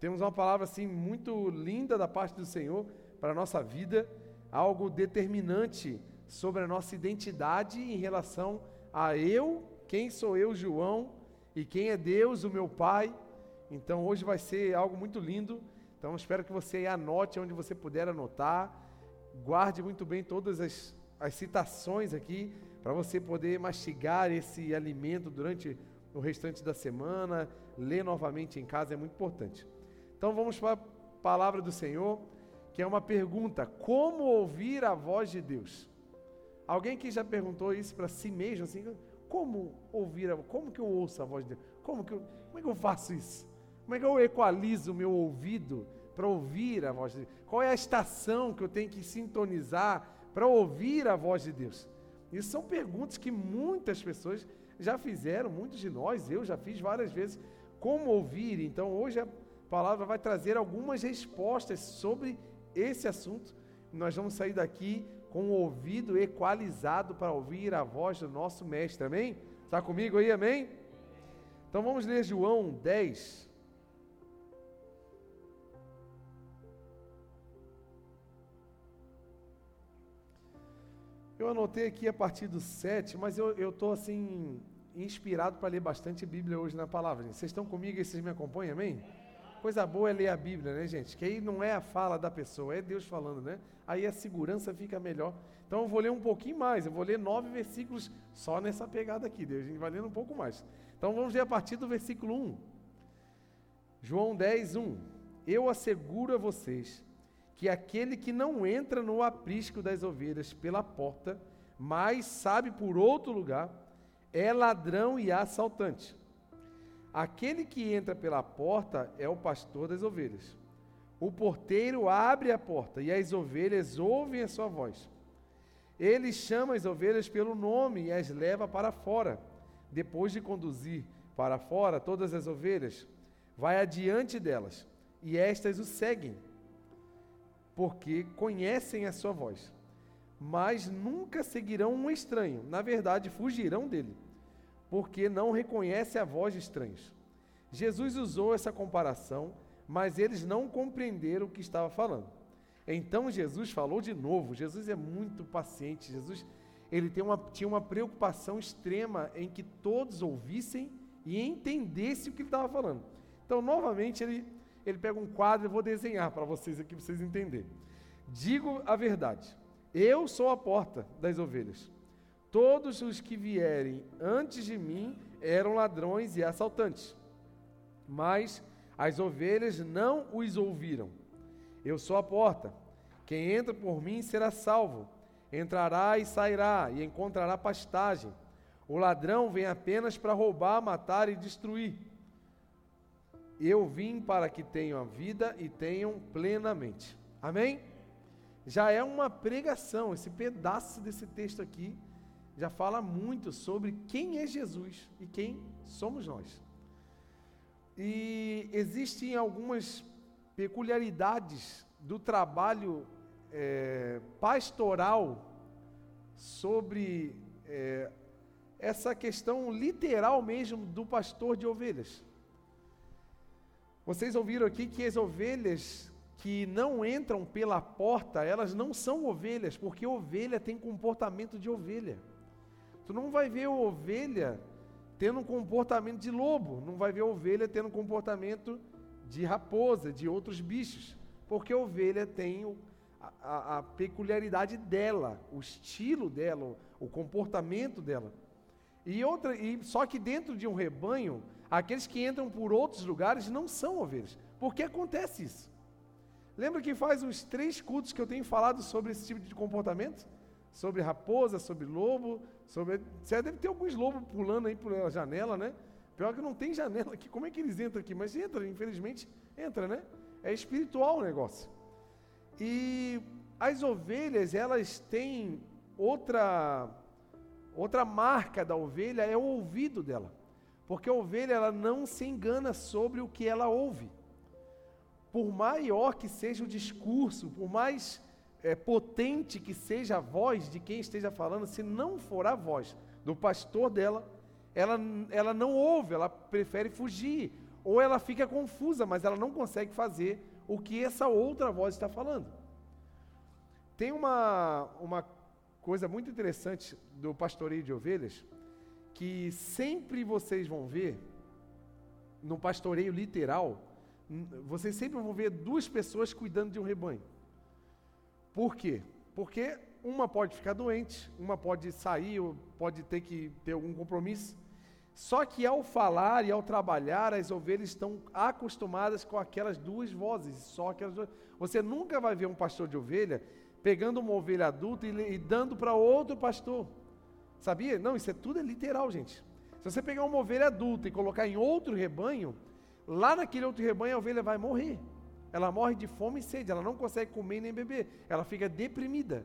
Temos uma palavra assim muito linda da parte do Senhor para a nossa vida, algo determinante sobre a nossa identidade em relação a eu, quem sou eu, João, e quem é Deus, o meu Pai. Então hoje vai ser algo muito lindo. Então espero que você anote onde você puder anotar. Guarde muito bem todas as, as citações aqui para você poder mastigar esse alimento durante o restante da semana, ler novamente em casa é muito importante. Então vamos para a palavra do Senhor, que é uma pergunta: como ouvir a voz de Deus? Alguém que já perguntou isso para si mesmo, assim, como ouvir a como que eu ouço a voz de Deus? Como que eu, como é que eu faço isso? Como é que eu equalizo o meu ouvido para ouvir a voz de Deus? Qual é a estação que eu tenho que sintonizar para ouvir a voz de Deus? Isso são perguntas que muitas pessoas já fizeram, muitos de nós, eu já fiz várias vezes. Como ouvir? Então hoje a palavra vai trazer algumas respostas sobre esse assunto. Nós vamos sair daqui com o ouvido equalizado para ouvir a voz do nosso mestre. Amém? Está comigo aí? Amém? Então vamos ler João 10. Eu anotei aqui a partir do 7, mas eu estou assim, inspirado para ler bastante Bíblia hoje na palavra. Vocês estão comigo e vocês me acompanham, amém? Coisa boa é ler a Bíblia, né, gente? Que aí não é a fala da pessoa, é Deus falando, né? Aí a segurança fica melhor. Então eu vou ler um pouquinho mais, eu vou ler nove versículos só nessa pegada aqui, Deus. A gente vai lendo um pouco mais. Então vamos ler a partir do versículo 1. João 10, 1. Eu asseguro a vocês que aquele que não entra no aprisco das ovelhas pela porta, mas sabe por outro lugar, é ladrão e assaltante. Aquele que entra pela porta é o pastor das ovelhas. O porteiro abre a porta e as ovelhas ouvem a sua voz. Ele chama as ovelhas pelo nome e as leva para fora. Depois de conduzir para fora todas as ovelhas, vai adiante delas e estas o seguem, porque conhecem a sua voz. Mas nunca seguirão um estranho, na verdade, fugirão dele porque não reconhece a voz de estranhos. Jesus usou essa comparação, mas eles não compreenderam o que estava falando. Então Jesus falou de novo. Jesus é muito paciente. Jesus ele tem uma, tinha uma preocupação extrema em que todos ouvissem e entendessem o que ele estava falando. Então, novamente, ele, ele pega um quadro, eu vou desenhar para vocês aqui, para vocês entenderem. Digo a verdade, eu sou a porta das ovelhas. Todos os que vierem antes de mim eram ladrões e assaltantes, mas as ovelhas não os ouviram. Eu sou a porta. Quem entra por mim será salvo. Entrará e sairá e encontrará pastagem. O ladrão vem apenas para roubar, matar e destruir. Eu vim para que tenham a vida e tenham plenamente. Amém? Já é uma pregação, esse pedaço desse texto aqui já fala muito sobre quem é Jesus e quem somos nós. E existem algumas peculiaridades do trabalho é, pastoral sobre é, essa questão literal mesmo do pastor de ovelhas. Vocês ouviram aqui que as ovelhas que não entram pela porta, elas não são ovelhas, porque ovelha tem comportamento de ovelha. Tu não vai ver ovelha tendo um comportamento de lobo, não vai ver ovelha tendo um comportamento de raposa, de outros bichos, porque a ovelha tem a, a, peculiaridade dela, o estilo dela, o, o comportamento dela. E outra, e só que dentro de um rebanho, aqueles que entram por outros lugares não são ovelhas. Por que acontece isso? Lembra que faz uns três cultos que eu tenho falado sobre esse tipo de comportamento? Sobre raposa, sobre lobo, Sobre, você deve ter alguns lobos pulando aí pela janela, né? Pior que não tem janela aqui. Como é que eles entram aqui? Mas entra, infelizmente, entra, né? É espiritual o negócio. E as ovelhas, elas têm outra outra marca da ovelha é o ouvido dela. Porque a ovelha ela não se engana sobre o que ela ouve. Por maior que seja o discurso, por mais é, potente que seja a voz de quem esteja falando, se não for a voz do pastor dela, ela, ela não ouve, ela prefere fugir. ou ela fica confusa, mas ela não consegue fazer o que essa outra voz está falando. Tem uma, uma coisa muito interessante do pastoreio de ovelhas, que sempre vocês vão ver, no pastoreio literal, vocês sempre vão ver duas pessoas cuidando de um rebanho. Por quê? Porque uma pode ficar doente, uma pode sair, ou pode ter que ter algum compromisso. Só que ao falar e ao trabalhar, as ovelhas estão acostumadas com aquelas duas vozes, só aquelas duas. Você nunca vai ver um pastor de ovelha pegando uma ovelha adulta e, e dando para outro pastor. Sabia? Não, isso é tudo é literal, gente. Se você pegar uma ovelha adulta e colocar em outro rebanho, lá naquele outro rebanho a ovelha vai morrer. Ela morre de fome e sede, ela não consegue comer nem beber, ela fica deprimida.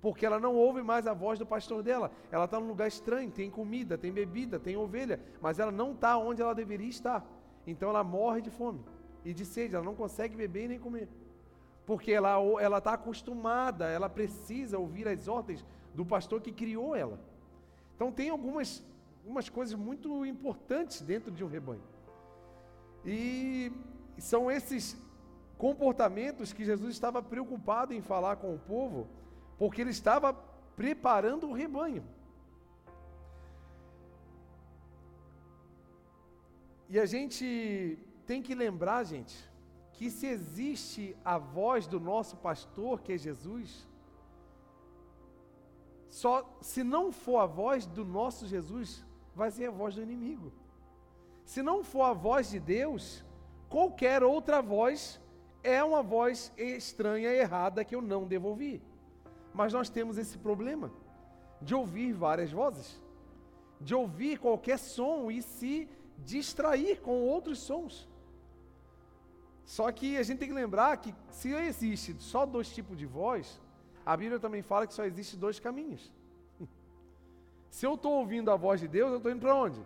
Porque ela não ouve mais a voz do pastor dela. Ela está num lugar estranho, tem comida, tem bebida, tem ovelha, mas ela não está onde ela deveria estar. Então ela morre de fome e de sede, ela não consegue beber nem comer. Porque ela está acostumada, ela precisa ouvir as ordens do pastor que criou ela. Então tem algumas, algumas coisas muito importantes dentro de um rebanho. E são esses comportamentos que Jesus estava preocupado em falar com o povo, porque ele estava preparando o rebanho. E a gente tem que lembrar, gente, que se existe a voz do nosso pastor, que é Jesus, só se não for a voz do nosso Jesus, vai ser a voz do inimigo. Se não for a voz de Deus, qualquer outra voz é uma voz estranha, errada que eu não devo ouvir. Mas nós temos esse problema de ouvir várias vozes, de ouvir qualquer som e se distrair com outros sons. Só que a gente tem que lembrar que se existe só dois tipos de voz, a Bíblia também fala que só existe dois caminhos. Se eu estou ouvindo a voz de Deus, eu estou indo para onde?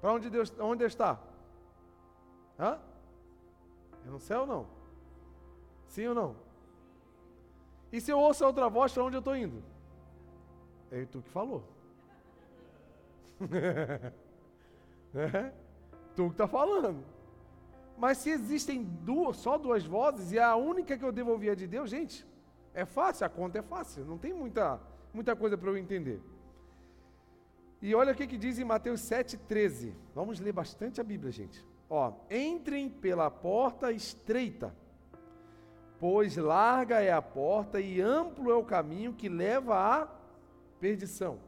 Para onde Deus, onde Deus está? Hã? É no céu ou não? Sim ou não? E se eu ouço outra voz, para onde eu estou indo? É tu que falou. é? Tu que está falando. Mas se existem duas, só duas vozes e a única que eu devo ouvir é de Deus, gente, é fácil, a conta é fácil, não tem muita, muita coisa para eu entender. E olha o que, que diz em Mateus 7,13. Vamos ler bastante a Bíblia, gente. Ó, entrem pela porta estreita, pois larga é a porta e amplo é o caminho que leva à perdição.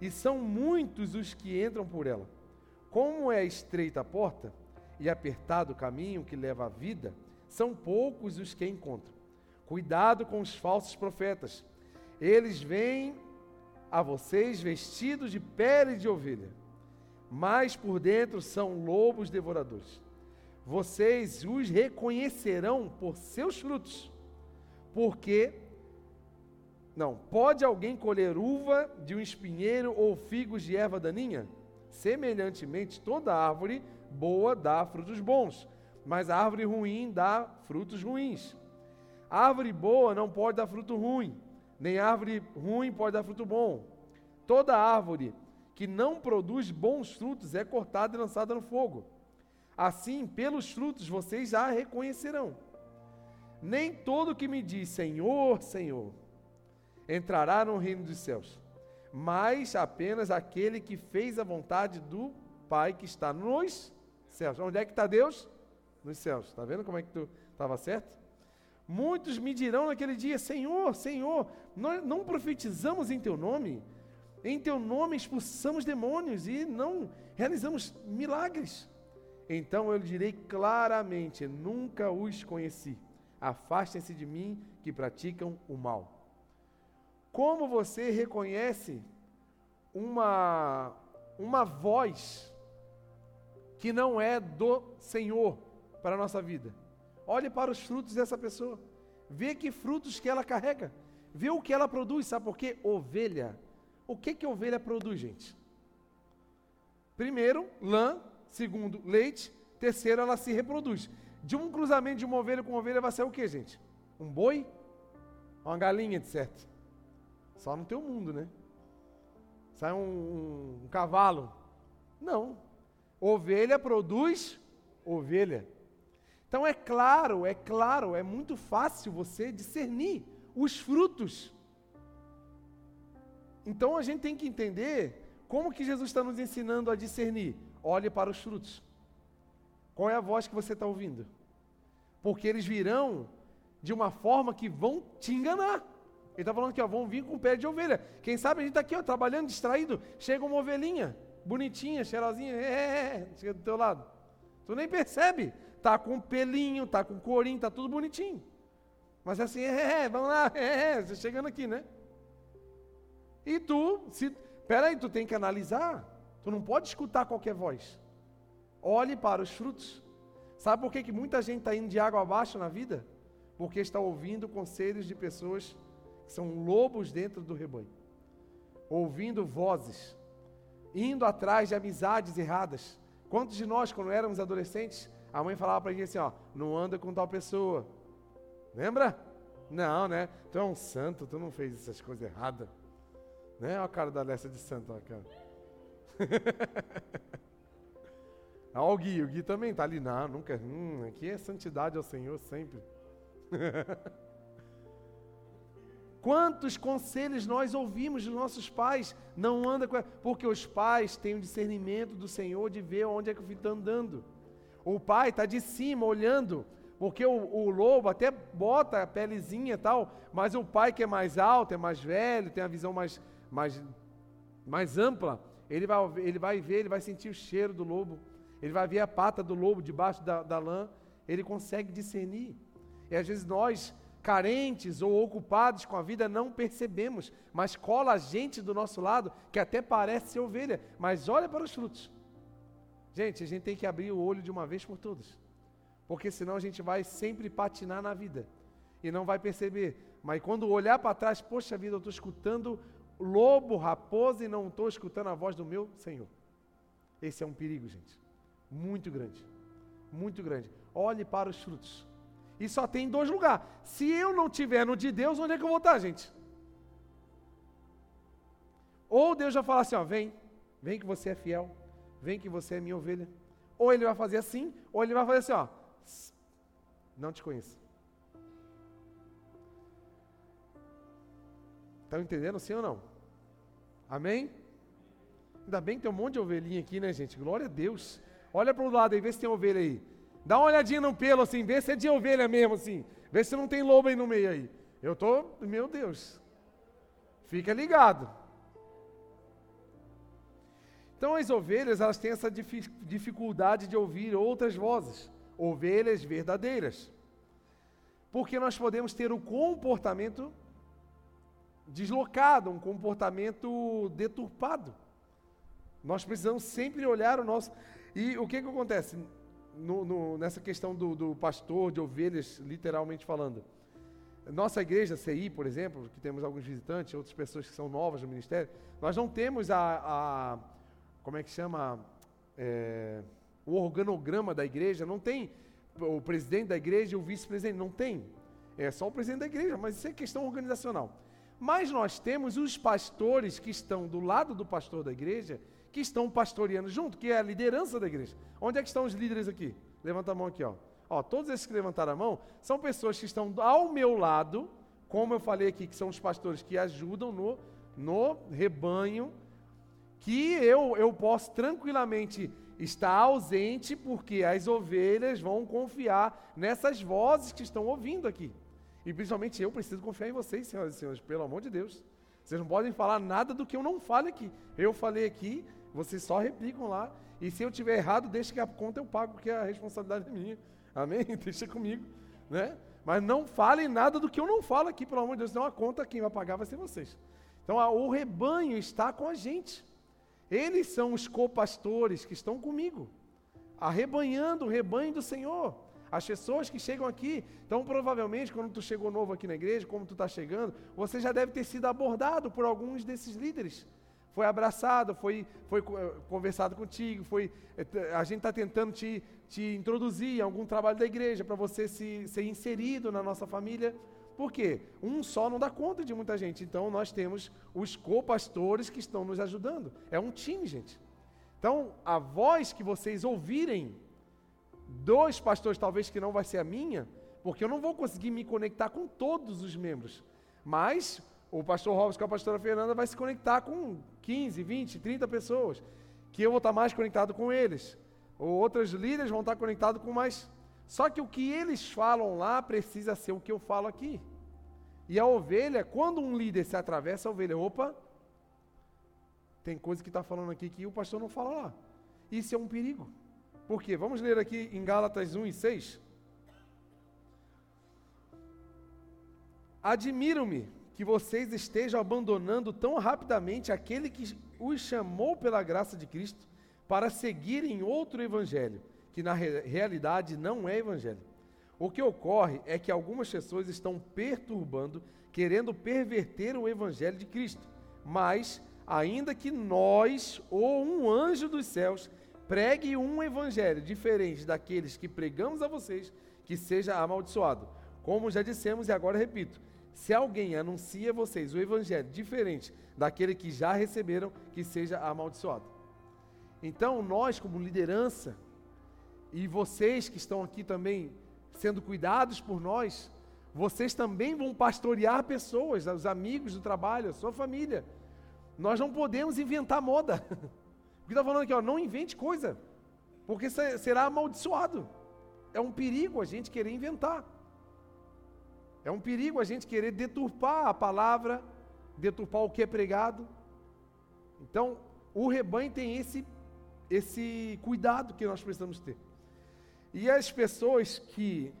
E são muitos os que entram por ela. Como é estreita a porta, e apertado o caminho que leva à vida, são poucos os que encontram. Cuidado com os falsos profetas. Eles vêm a vocês vestidos de pele de ovelha, mas por dentro são lobos devoradores. Vocês os reconhecerão por seus frutos, porque não pode alguém colher uva de um espinheiro ou figos de erva daninha? Semelhantemente, toda árvore boa dá frutos bons, mas a árvore ruim dá frutos ruins. A árvore boa não pode dar fruto ruim, nem árvore ruim pode dar fruto bom. Toda árvore que não produz bons frutos é cortada e lançada no fogo. Assim, pelos frutos vocês a reconhecerão. Nem todo que me diz Senhor, Senhor, entrará no reino dos céus, mas apenas aquele que fez a vontade do Pai que está nos céus. Onde é que está Deus? Nos céus. Está vendo como é que tu estava certo? Muitos me dirão naquele dia: Senhor, Senhor, nós não profetizamos em teu nome, em teu nome expulsamos demônios e não realizamos milagres. Então eu lhe direi claramente: nunca os conheci. Afastem-se de mim que praticam o mal. Como você reconhece uma, uma voz que não é do Senhor para a nossa vida. Olhe para os frutos dessa pessoa. Vê que frutos que ela carrega. Vê o que ela produz. Sabe por quê? Ovelha. O que que ovelha produz, gente? Primeiro, lã. Segundo, leite. Terceiro, ela se reproduz. De um cruzamento de uma ovelha com ovelha vai ser o que, gente? Um boi? Uma galinha, de certo. Só no teu mundo, né? Sai um, um, um cavalo. Não. Ovelha produz ovelha. Então é claro, é claro, é muito fácil você discernir os frutos. Então a gente tem que entender como que Jesus está nos ensinando a discernir. Olhe para os frutos. Qual é a voz que você está ouvindo? Porque eles virão de uma forma que vão te enganar. Ele está falando que ó, vão vir com pé de ovelha. Quem sabe a gente está aqui ó, trabalhando, distraído, chega uma ovelhinha, bonitinha, cheirosinha, é, é, é, chega do teu lado. Tu nem percebe. Tá com pelinho, tá com corinho, tá tudo bonitinho. Mas é assim, é, é, vamos lá, é, é, você chegando aqui, né? E tu, se, peraí, tu tem que analisar. Tu não pode escutar qualquer voz. Olhe para os frutos. Sabe por que, que muita gente está indo de água abaixo na vida? Porque está ouvindo conselhos de pessoas que são lobos dentro do rebanho. Ouvindo vozes. Indo atrás de amizades erradas. Quantos de nós, quando éramos adolescentes, a mãe falava para a gente assim: ó, não anda com tal pessoa. Lembra? Não, né? Tu é um santo, tu não fez essas coisas erradas. Né? Olha a cara da Lessa de santo, olha ah, o Gui, o Gui também tá ali. Não, nunca. Hum, aqui é santidade ao Senhor sempre. Quantos conselhos nós ouvimos dos nossos pais? Não anda com. Porque os pais têm o discernimento do Senhor de ver onde é que o filho está andando. O pai está de cima olhando, porque o, o, lobo até bota a pelezinha e tal, mas o pai que é mais alto, é mais velho, tem a visão mais, mais, mais ampla, ele vai, ele vai ver, ele vai sentir o cheiro do lobo, ele vai ver a pata do lobo debaixo da, da lã, ele consegue discernir. E às vezes nós, carentes ou ocupados com a vida, não percebemos, mas cola a gente do nosso lado que até parece ser ovelha, mas olha para os frutos. Gente, a gente tem que abrir o olho de uma vez por todas. Porque senão a gente vai sempre patinar na vida. E não vai perceber. Mas quando olhar para trás, poxa vida, eu estou escutando lobo, raposa e não estou escutando a voz do meu Senhor. Esse é um perigo, gente. Muito grande. Muito grande. Olhe para os frutos. E só tem dois lugares. Se eu não tiver no de Deus, onde é que eu vou estar, gente? Ou Deus já fala assim, ó, vem, vem que você é fiel vem que você é minha ovelha. Ou ele vai fazer assim, ou ele vai fazer assim, ó. Não te conheço. Estão entendendo sim ou não? Amém? Ainda bem que tem um monte de ovelhinha aqui, né, gente? Glória a Deus. Olha para o lado aí, vê se tem ovelha aí. Dá uma olhadinha no pelo assim, vê se é de ovelha mesmo assim. Vê se não tem lobo aí no meio aí. Eu tô, meu Deus. Fica ligado. Então as ovelhas, elas têm essa dificuldade de ouvir outras vozes, ovelhas verdadeiras. Porque nós podemos ter um comportamento deslocado, um comportamento deturpado. Nós precisamos sempre olhar o nosso. E o que, que acontece no, no, nessa questão do, do, pastor de ovelhas, literalmente falando? Nossa igreja, CI, por exemplo, que temos alguns visitantes, outras pessoas que são novas no ministério, nós não temos a, a como é que chama? É, o organograma da igreja, não tem o presidente da igreja e o vice-presidente, não tem. É só o presidente da igreja, mas isso é questão organizacional. Mas nós temos os pastores que estão do lado do pastor da igreja, que estão pastoreando junto, que é a liderança da igreja. Onde é que estão os líderes aqui? Levanta a mão aqui, ó. Ó, todos esses que levantaram a mão são pessoas que estão ao meu lado, como eu falei aqui, que são os pastores que ajudam no, no rebanho que eu, eu posso tranquilamente estar ausente, porque as ovelhas vão confiar nessas vozes que estão ouvindo aqui. E principalmente eu preciso confiar em vocês, senhoras e senhores, pelo amor de Deus. Vocês não podem falar nada do que eu não fale aqui. Eu falei aqui, vocês só replicam lá. E se eu tiver errado, deixa que a conta eu pago, porque a responsabilidade é minha. Amém? Deixa comigo. Né? Mas não falem nada do que eu não falo aqui, pelo amor de Deus. Senão a conta quem vai pagar vai ser vocês. Então a, o rebanho está com a gente. Eles são os copastores que estão comigo, arrebanhando o rebanho do Senhor. As pessoas que chegam aqui, então provavelmente quando tu chegou novo aqui na igreja, como tu está chegando, você já deve ter sido abordado por alguns desses líderes. Foi abraçado, foi, foi eh, conversado contigo, foi, eh, a gente está tentando te, te introduzir em algum trabalho da igreja para você se, ser inserido na nossa família. Por quê? Um só não dá conta de muita gente. Então nós temos os co-pastores que estão nos ajudando. É um time, gente. Então, a voz que vocês ouvirem, dois pastores, talvez que não vai ser a minha, porque eu não vou conseguir me conectar com todos os membros. Mas o pastor Robson com a pastora Fernanda vai se conectar com 15, 20, 30 pessoas, que eu vou estar mais conectado com eles. Ou outros líderes vão estar conectados com mais. Só que o que eles falam lá precisa ser o que eu falo aqui. E a ovelha, quando um líder se atravessa, a ovelha, opa, tem coisa que está falando aqui que o pastor não fala lá. Isso é um perigo. Por quê? Vamos ler aqui em Gálatas 1 e 6. Admiro-me que vocês estejam abandonando tão rapidamente aquele que os chamou pela graça de Cristo para seguirem outro evangelho, que na re realidade não é evangelho. O que ocorre é que algumas pessoas estão perturbando, querendo perverter o evangelho de Cristo. Mas, ainda que nós ou um anjo dos céus pregue um evangelho diferente daqueles que pregamos a vocês, que seja amaldiçoado. Como já dissemos e agora repito, se alguém anuncia a vocês o evangelho diferente daquele que já receberam, que seja amaldiçoado. Então, nós, como liderança, e vocês que estão aqui também sendo cuidados por nós, vocês também vão pastorear pessoas, os amigos do trabalho, a sua família. Nós não podemos inventar moda. O que está falando aqui, ó, não invente coisa, porque será amaldiçoado. É um perigo a gente querer inventar. É um perigo a gente querer deturpar a palavra, deturpar o que é pregado. Então, o rebanho tem esse, esse cuidado que nós precisamos ter. E as pessoas que,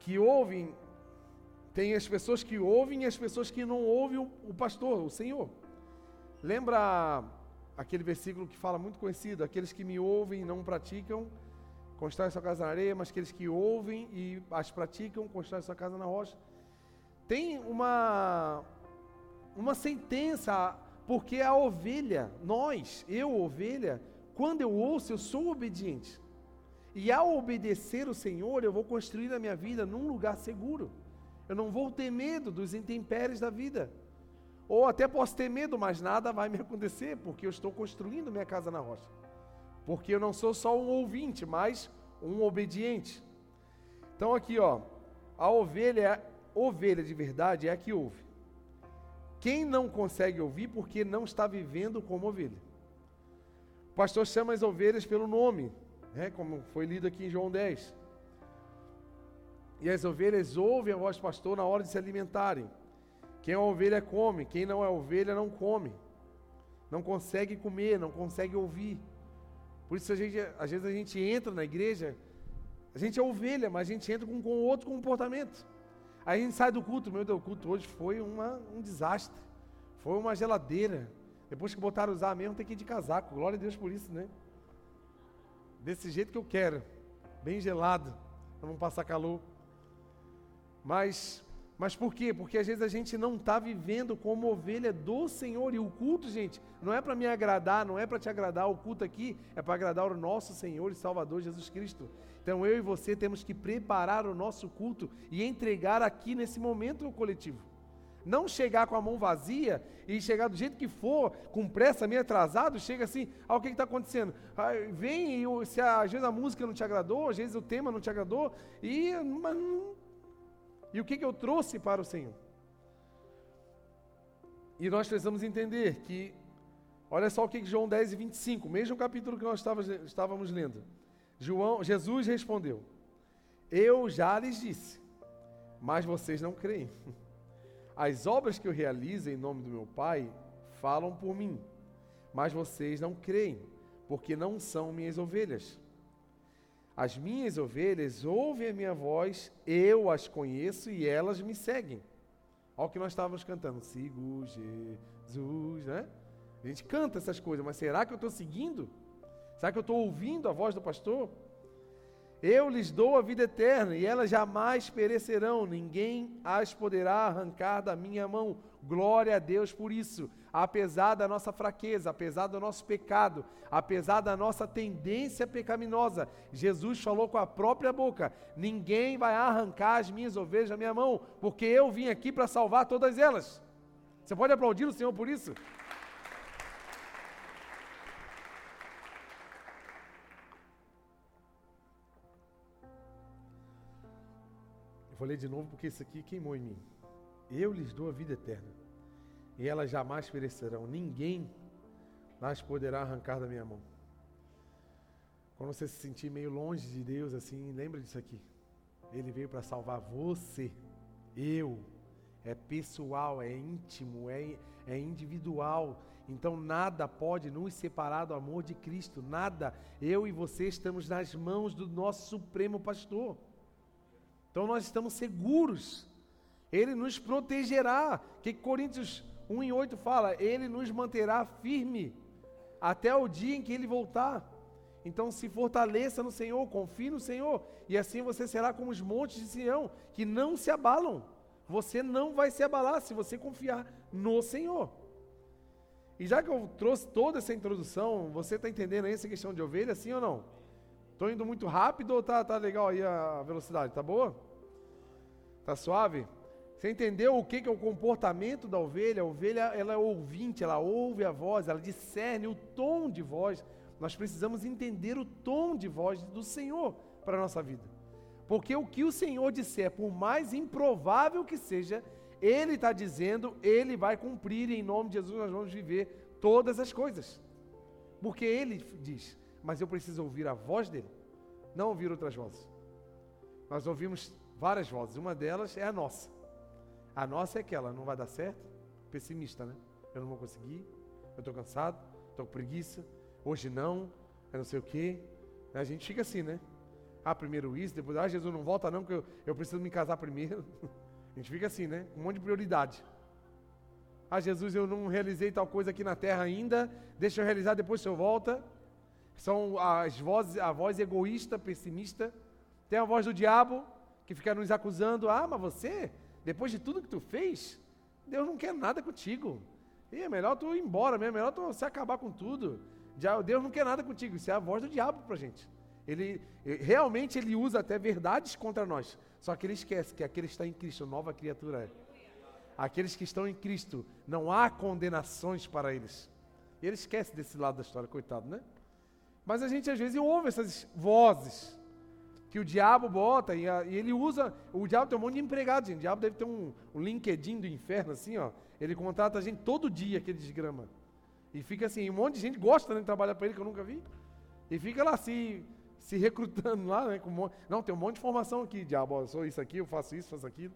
que ouvem, tem as pessoas que ouvem e as pessoas que não ouvem o, o pastor, o Senhor. Lembra aquele versículo que fala muito conhecido: aqueles que me ouvem e não praticam, constrói sua casa na areia, mas aqueles que ouvem e as praticam, constrói sua casa na rocha. Tem uma, uma sentença, porque a ovelha, nós, eu, ovelha, quando eu ouço, eu sou obediente. E ao obedecer o Senhor, eu vou construir a minha vida num lugar seguro. Eu não vou ter medo dos intempéries da vida. Ou até posso ter medo, mas nada vai me acontecer, porque eu estou construindo minha casa na rocha. Porque eu não sou só um ouvinte, mas um obediente. Então aqui, ó, a ovelha, ovelha de verdade é a que ouve. Quem não consegue ouvir porque não está vivendo como ovelha. O pastor chama as ovelhas pelo nome, né, como foi lido aqui em João 10. E as ovelhas ouvem a voz do pastor na hora de se alimentarem. Quem é ovelha come, quem não é ovelha não come. Não consegue comer, não consegue ouvir. Por isso a gente, às vezes a gente entra na igreja, a gente é ovelha, mas a gente entra com, com outro comportamento. Aí a gente sai do culto, meu Deus, o culto hoje foi uma, um desastre. Foi uma geladeira. Depois que botaram usar mesmo, tem que ir de casaco. Glória a Deus por isso, né? Desse jeito que eu quero. Bem gelado. Não passar calor. Mas mas por quê? Porque às vezes a gente não está vivendo como ovelha do Senhor. E o culto, gente, não é para me agradar, não é para te agradar. O culto aqui é para agradar o nosso Senhor e Salvador Jesus Cristo. Então eu e você temos que preparar o nosso culto e entregar aqui nesse momento no coletivo. Não chegar com a mão vazia e chegar do jeito que for, com pressa, meio atrasado, chega assim, ah, o que está acontecendo? Ah, vem e se às vezes a música não te agradou, às vezes o tema não te agradou, e mas, e o que, que eu trouxe para o Senhor? E nós precisamos entender que, olha só o que João 10 e 25, mesmo capítulo que nós estávamos lendo. João, Jesus respondeu: Eu já lhes disse, mas vocês não creem. As obras que eu realizo em nome do meu Pai falam por mim, mas vocês não creem, porque não são minhas ovelhas. As minhas ovelhas ouvem a minha voz, eu as conheço e elas me seguem. Olha o que nós estávamos cantando. Sigo Jesus, né? A gente canta essas coisas, mas será que eu estou seguindo? Será que eu estou ouvindo a voz do pastor? Eu lhes dou a vida eterna e elas jamais perecerão, ninguém as poderá arrancar da minha mão. Glória a Deus por isso. Apesar da nossa fraqueza, apesar do nosso pecado, apesar da nossa tendência pecaminosa, Jesus falou com a própria boca: Ninguém vai arrancar as minhas ovelhas da minha mão, porque eu vim aqui para salvar todas elas. Você pode aplaudir o Senhor por isso? Eu falei de novo porque isso aqui queimou em mim. Eu lhes dou a vida eterna, e elas jamais perecerão. Ninguém las poderá arrancar da minha mão. Quando você se sentir meio longe de Deus, assim, lembra disso aqui. Ele veio para salvar você, eu. É pessoal, é íntimo, é, é individual. Então nada pode nos separar do amor de Cristo. Nada. Eu e você estamos nas mãos do nosso Supremo Pastor. Então nós estamos seguros. Ele nos protegerá. Que Coríntios 1 e 8 fala? Ele nos manterá firme até o dia em que ele voltar. Então se fortaleça no Senhor, confie no Senhor, e assim você será como os montes de Sião, que não se abalam. Você não vai se abalar se você confiar no Senhor. E já que eu trouxe toda essa introdução, você está entendendo aí essa questão de ovelha, sim ou não? Estou indo muito rápido ou tá, tá legal aí a velocidade? Tá boa? Tá suave? Você entendeu o que, é o comportamento da ovelha? A ovelha ela é ouvinte, ela ouve a voz, ela discerne o tom de voz nós precisamos entender o tom de voz do Senhor para a nossa vida. Porque o que o Senhor disser, por mais improvável que seja, Ele está dizendo, Ele vai cumprir, em nome de Jesus nós vamos viver todas as coisas. Porque Ele diz, mas eu preciso ouvir a voz dEle, não ouvir outras vozes. Nós ouvimos várias vozes, uma delas é a nossa. A nossa é aquela, não vai dar certo, pessimista, né? Eu não vou conseguir, eu estou cansado, estou com preguiça, hoje não, é não sei o quê. A gente fica assim, né? Ah, primeiro isso, depois, ah, Jesus não volta não, porque eu, eu preciso me casar primeiro. A gente fica assim, né? Um monte de prioridade. Ah, Jesus, eu não realizei tal coisa aqui na terra ainda, deixa eu realizar depois se eu volta. São as vozes, a voz egoísta, pessimista. Tem a voz do diabo, que fica nos acusando. Ah, mas você, depois de tudo que tu fez, Deus não quer nada contigo. E é melhor tu ir embora mesmo, é melhor tu se acabar com tudo. Deus não quer nada contigo, isso é a voz do diabo para a gente. Ele, realmente ele usa até verdades contra nós. Só que ele esquece que aquele que está em Cristo, nova criatura é. Aqueles que estão em Cristo, não há condenações para eles. Ele esquece desse lado da história, coitado, né? Mas a gente às vezes ouve essas vozes que o diabo bota e, a, e ele usa. O diabo tem um monte de empregados, gente. O diabo deve ter um, um LinkedIn do inferno, assim, ó. Ele contrata a gente todo dia, aquele desgrama. E fica assim, um monte de gente gosta né, de trabalhar para ele que eu nunca vi. E fica lá se, se recrutando lá, né? Com um monte, não, tem um monte de formação aqui, diabo, eu sou isso aqui, eu faço isso, faço aquilo.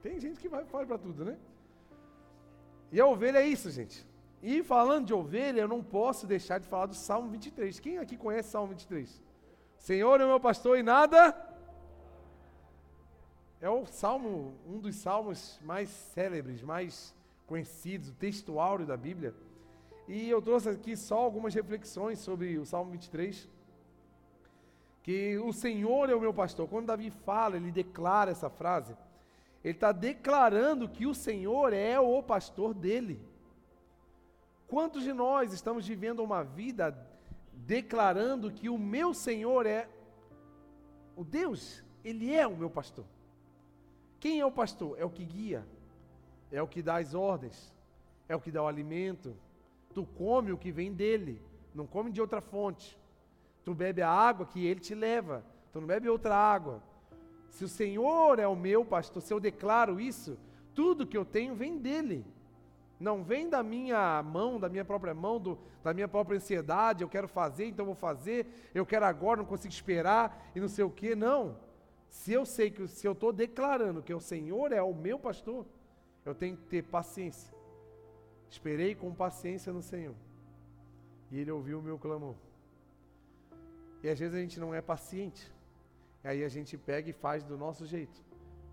Tem gente que vai faz para tudo, né? E a ovelha é isso, gente. E falando de ovelha, eu não posso deixar de falar do Salmo 23. Quem aqui conhece Salmo 23? Senhor é o meu pastor e nada. É o salmo, um dos salmos mais célebres, mais conhecidos, o texto áureo da Bíblia. E eu trouxe aqui só algumas reflexões sobre o Salmo 23. Que o Senhor é o meu pastor. Quando Davi fala, ele declara essa frase. Ele está declarando que o Senhor é o pastor dele. Quantos de nós estamos vivendo uma vida declarando que o meu Senhor é o Deus, Ele é o meu pastor? Quem é o pastor? É o que guia, é o que dá as ordens, é o que dá o alimento, Tu come o que vem dele, não come de outra fonte. Tu bebe a água que ele te leva, tu não bebe outra água. Se o Senhor é o meu pastor, se eu declaro isso, tudo que eu tenho vem dele. Não vem da minha mão, da minha própria mão, do, da minha própria ansiedade, eu quero fazer, então vou fazer, eu quero agora, não consigo esperar e não sei o que, não. Se eu sei que se eu estou declarando que o Senhor é o meu pastor, eu tenho que ter paciência. Esperei com paciência no Senhor. E Ele ouviu o meu clamor. E às vezes a gente não é paciente. E aí a gente pega e faz do nosso jeito.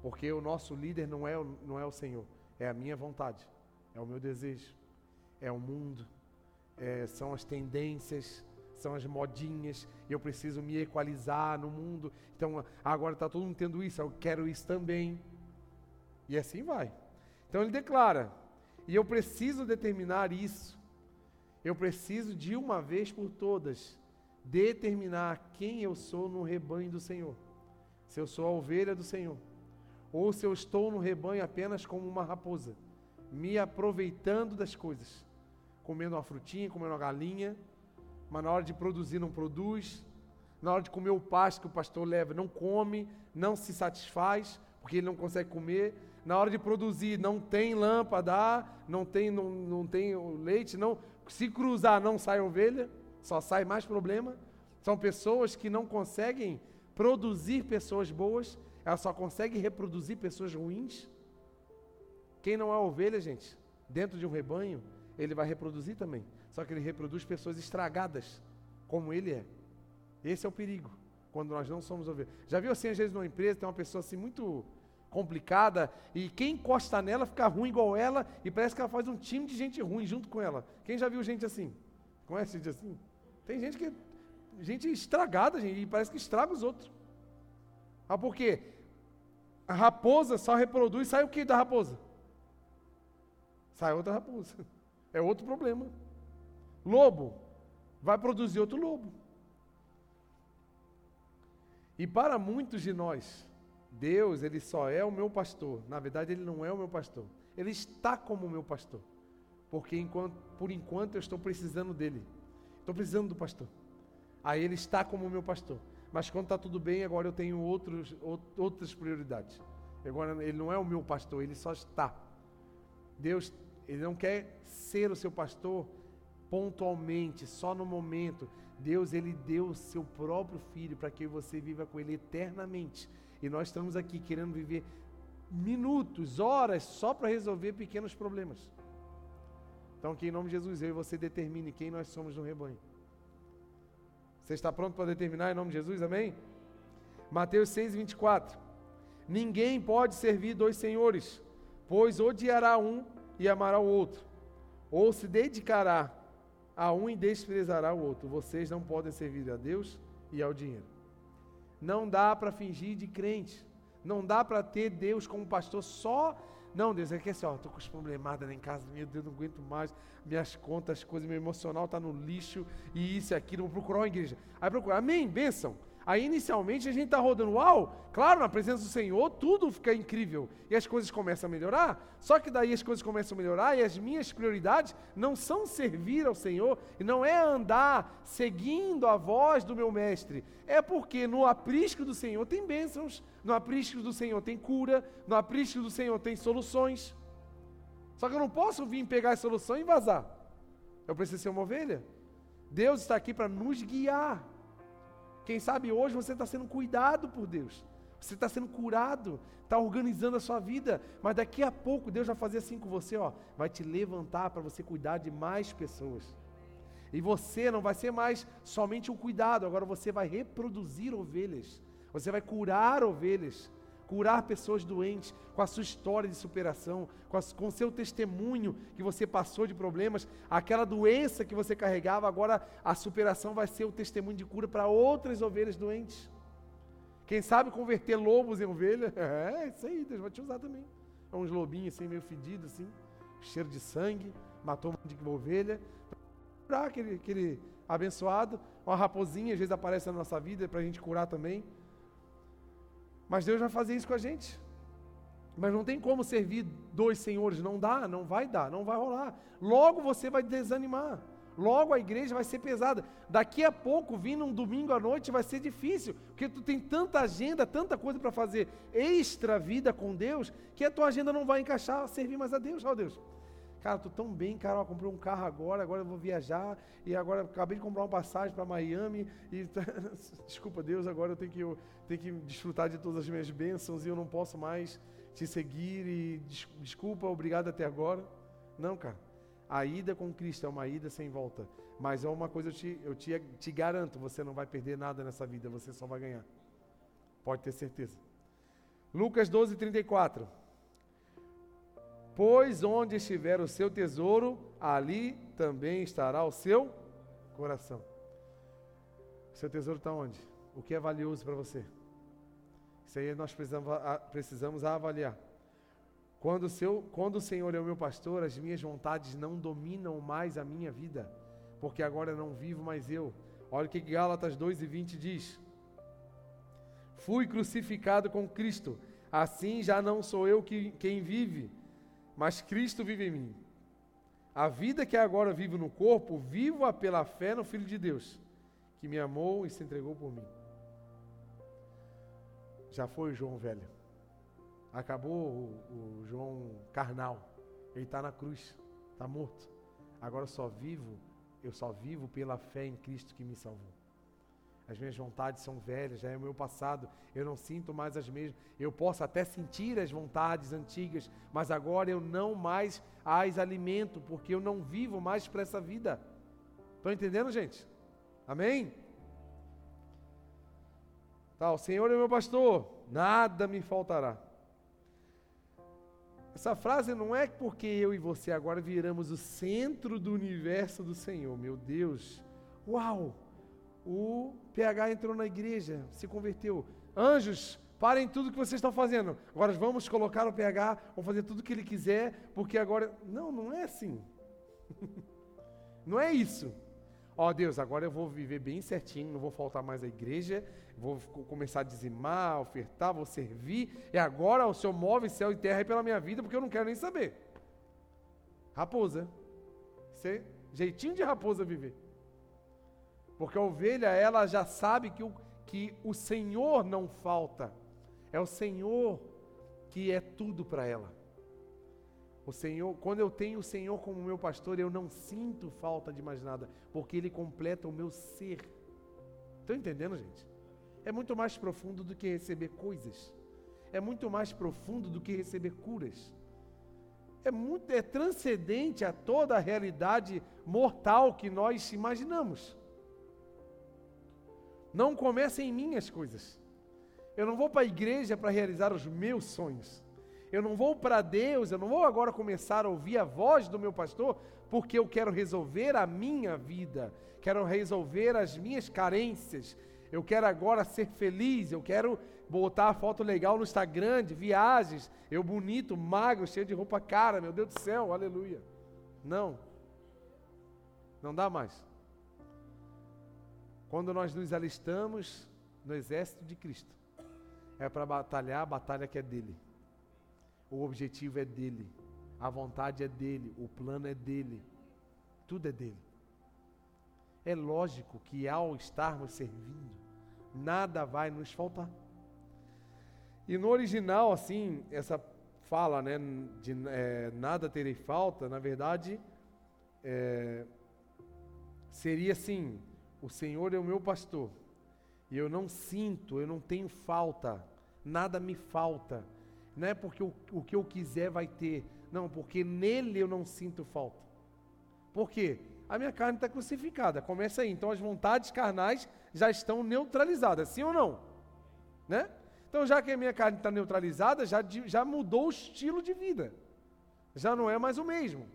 Porque o nosso líder não é, não é o Senhor. É a minha vontade. É o meu desejo. É o mundo. É, são as tendências. São as modinhas. Eu preciso me equalizar no mundo. Então agora está todo mundo tendo isso. Eu quero isso também. E assim vai. Então ele declara: e eu preciso determinar isso. Eu preciso de uma vez por todas determinar quem eu sou no rebanho do Senhor. Se eu sou a ovelha do Senhor, ou se eu estou no rebanho apenas como uma raposa, me aproveitando das coisas, comendo uma frutinha, comendo uma galinha, mas na hora de produzir não produz, na hora de comer o pasto que o pastor leva não come, não se satisfaz, porque ele não consegue comer. Na hora de produzir, não tem lâmpada, não tem, não, não tem leite, não. Se cruzar, não sai ovelha, só sai mais problema. São pessoas que não conseguem produzir pessoas boas, elas só conseguem reproduzir pessoas ruins. Quem não é ovelha, gente, dentro de um rebanho, ele vai reproduzir também. Só que ele reproduz pessoas estragadas, como ele é. Esse é o perigo, quando nós não somos ovelhas. Já viu assim, às vezes, numa empresa, tem uma pessoa assim muito complicada e quem encosta nela fica ruim igual ela e parece que ela faz um time de gente ruim junto com ela. Quem já viu gente assim? Conhece gente assim? Tem gente que gente estragada, gente, e parece que estraga os outros. Ah, por quê? A raposa só reproduz, sai o que da raposa? Sai outra raposa. É outro problema. Lobo vai produzir outro lobo. E para muitos de nós, Deus, ele só é o meu pastor. Na verdade, ele não é o meu pastor. Ele está como o meu pastor. Porque enquanto, por enquanto eu estou precisando dele. Estou precisando do pastor. Aí ele está como o meu pastor. Mas quando está tudo bem, agora eu tenho outros, outras prioridades. Agora ele não é o meu pastor, ele só está. Deus, ele não quer ser o seu pastor pontualmente, só no momento. Deus, ele deu o seu próprio filho para que você viva com ele eternamente. E nós estamos aqui querendo viver minutos, horas, só para resolver pequenos problemas. Então, que em nome de Jesus, eu e você determine quem nós somos no rebanho. Você está pronto para determinar em nome de Jesus? Amém? Mateus 6, 24. Ninguém pode servir dois senhores, pois odiará um e amará o outro, ou se dedicará a um e desprezará o outro. Vocês não podem servir a Deus e ao dinheiro. Não dá para fingir de crente. Não dá para ter Deus como pastor só. Não, Deus, é que assim, ó, tô com os problemadas lá em casa, meu Deus, não aguento mais, minhas contas, as coisas, meu emocional tá no lixo, e isso e aquilo, vou procurar uma igreja. Aí procura, amém, bênção. Aí inicialmente a gente está rodando, uau, claro, na presença do Senhor tudo fica incrível e as coisas começam a melhorar. Só que daí as coisas começam a melhorar e as minhas prioridades não são servir ao Senhor e não é andar seguindo a voz do meu mestre. É porque no aprisco do Senhor tem bênçãos, no aprisco do Senhor tem cura, no aprisco do Senhor tem soluções. Só que eu não posso vir pegar a solução e vazar. Eu preciso ser uma ovelha. Deus está aqui para nos guiar. Quem sabe hoje você está sendo cuidado por Deus. Você está sendo curado, está organizando a sua vida, mas daqui a pouco Deus vai fazer assim com você, ó, vai te levantar para você cuidar de mais pessoas. E você não vai ser mais somente um cuidado, agora você vai reproduzir ovelhas. Você vai curar ovelhas curar pessoas doentes com a sua história de superação, com, o seu testemunho que você passou de problemas, aquela doença que você carregava, agora a superação vai ser o testemunho de cura para outras ovelhas doentes. Quem sabe converter lobos em ovelha? É, isso aí, Deus vai te usar também. É uns lobinhos assim, meio fedidos, assim, cheiro de sangue, matou um monte de ovelha. Curar aquele, aquele abençoado, uma raposinha às vezes aparece na nossa vida para a gente curar também. Mas Deus vai fazer isso com a gente. Mas não tem como servir dois senhores, não dá, não vai dar, não vai rolar. Logo você vai desanimar. Logo a igreja vai ser pesada. Daqui a pouco, vindo um domingo à noite, vai ser difícil, porque tu tem tanta agenda, tanta coisa para fazer extra vida com Deus, que a tua agenda não vai encaixar servir mais a Deus, ó Deus. Cara, tô tão bem, cara, eu comprei um carro agora, agora eu vou viajar, e agora acabei de comprar uma passagem para Miami, e desculpa Deus, agora eu tenho que, eu tenho que desfrutar de todas as minhas bênçãos e eu não posso mais te seguir, e des, desculpa, obrigado até agora. Não, cara, a ida com Cristo é uma ida sem volta, mas é uma coisa eu te, eu te, te garanto, você não vai perder nada nessa vida, você só vai ganhar. Pode ter certeza. Lucas 12, 34. Pois onde estiver o seu tesouro, ali também estará o seu coração. O seu tesouro está onde? O que é valioso para você? Isso aí nós precisamos, precisamos avaliar. Quando o, seu, quando o Senhor é o meu pastor, as minhas vontades não dominam mais a minha vida, porque agora não vivo mais eu. Olha o que Gálatas 2 e 20 diz: Fui crucificado com Cristo, assim já não sou eu que, quem vive, mas Cristo vive em mim. A vida que agora vivo no corpo, vivo-a pela fé no Filho de Deus, que me amou e se entregou por mim. Já foi João velho. Acabou o, o João carnal. Ele está na cruz, está morto. Agora só vivo, eu só vivo pela fé em Cristo que me salvou. As minhas vontades são velhas, já é o meu passado. Eu não sinto mais as mesmas. Eu posso até sentir as vontades antigas, mas agora eu não mais as alimento, porque eu não vivo mais para essa vida. Estão entendendo, gente? Amém? Tá, o Senhor é meu pastor, nada me faltará. Essa frase não é porque eu e você agora viramos o centro do universo do Senhor. Meu Deus, uau! O PH entrou na igreja, se converteu. Anjos, parem tudo que vocês estão fazendo. Agora vamos colocar o PH, vamos fazer tudo o que ele quiser, porque agora. Não, não é assim. não é isso. Ó oh, Deus, agora eu vou viver bem certinho, não vou faltar mais à igreja, vou começar a dizimar, ofertar, vou servir, e agora o Senhor move céu e terra pela minha vida, porque eu não quero nem saber. Raposa. Isso jeitinho de raposa viver. Porque a ovelha, ela já sabe que o, que o Senhor não falta. É o Senhor que é tudo para ela. O Senhor, quando eu tenho o Senhor como meu pastor, eu não sinto falta de mais nada, porque Ele completa o meu ser. Estão entendendo, gente? É muito mais profundo do que receber coisas. É muito mais profundo do que receber curas. É muito é transcendente a toda a realidade mortal que nós imaginamos. Não começa em mim as coisas. Eu não vou para a igreja para realizar os meus sonhos. Eu não vou para Deus, eu não vou agora começar a ouvir a voz do meu pastor, porque eu quero resolver a minha vida, quero resolver as minhas carências. Eu quero agora ser feliz, eu quero botar a foto legal no Instagram de viagens, eu bonito, magro, cheio de roupa cara, meu Deus do céu, aleluia. Não. Não dá mais. Quando nós nos alistamos no exército de Cristo, é para batalhar a batalha que é dele. O objetivo é dele, a vontade é dele, o plano é dele, tudo é dele. É lógico que ao estarmos servindo, nada vai nos faltar. E no original, assim, essa fala, né, de é, nada terei falta, na verdade, é, seria assim: o Senhor é o meu pastor, e eu não sinto, eu não tenho falta, nada me falta. Não é porque o, o que eu quiser vai ter, não, porque nele eu não sinto falta. Por quê? A minha carne está crucificada, começa aí. Então as vontades carnais já estão neutralizadas, sim ou não? Né? Então, já que a minha carne está neutralizada, já, já mudou o estilo de vida. Já não é mais o mesmo.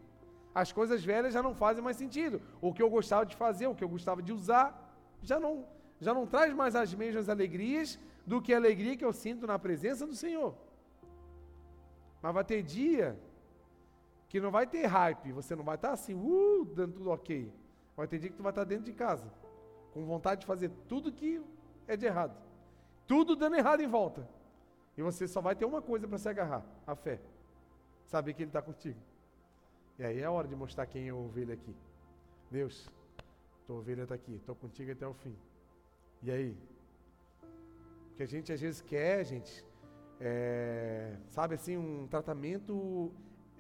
As coisas velhas já não fazem mais sentido. O que eu gostava de fazer, o que eu gostava de usar, já não, já não traz mais as mesmas alegrias do que a alegria que eu sinto na presença do Senhor. Mas vai ter dia que não vai ter hype, você não vai estar assim, uh, dando tudo ok. Vai ter dia que tu vai estar dentro de casa, com vontade de fazer tudo que é de errado. Tudo dando errado em volta. E você só vai ter uma coisa para se agarrar: a fé. Saber que Ele está contigo. E aí é a hora de mostrar quem é a ovelha aqui. Deus, tua ovelha está aqui, estou contigo até o fim. E aí? O que a gente às vezes quer, gente, é, sabe assim, um tratamento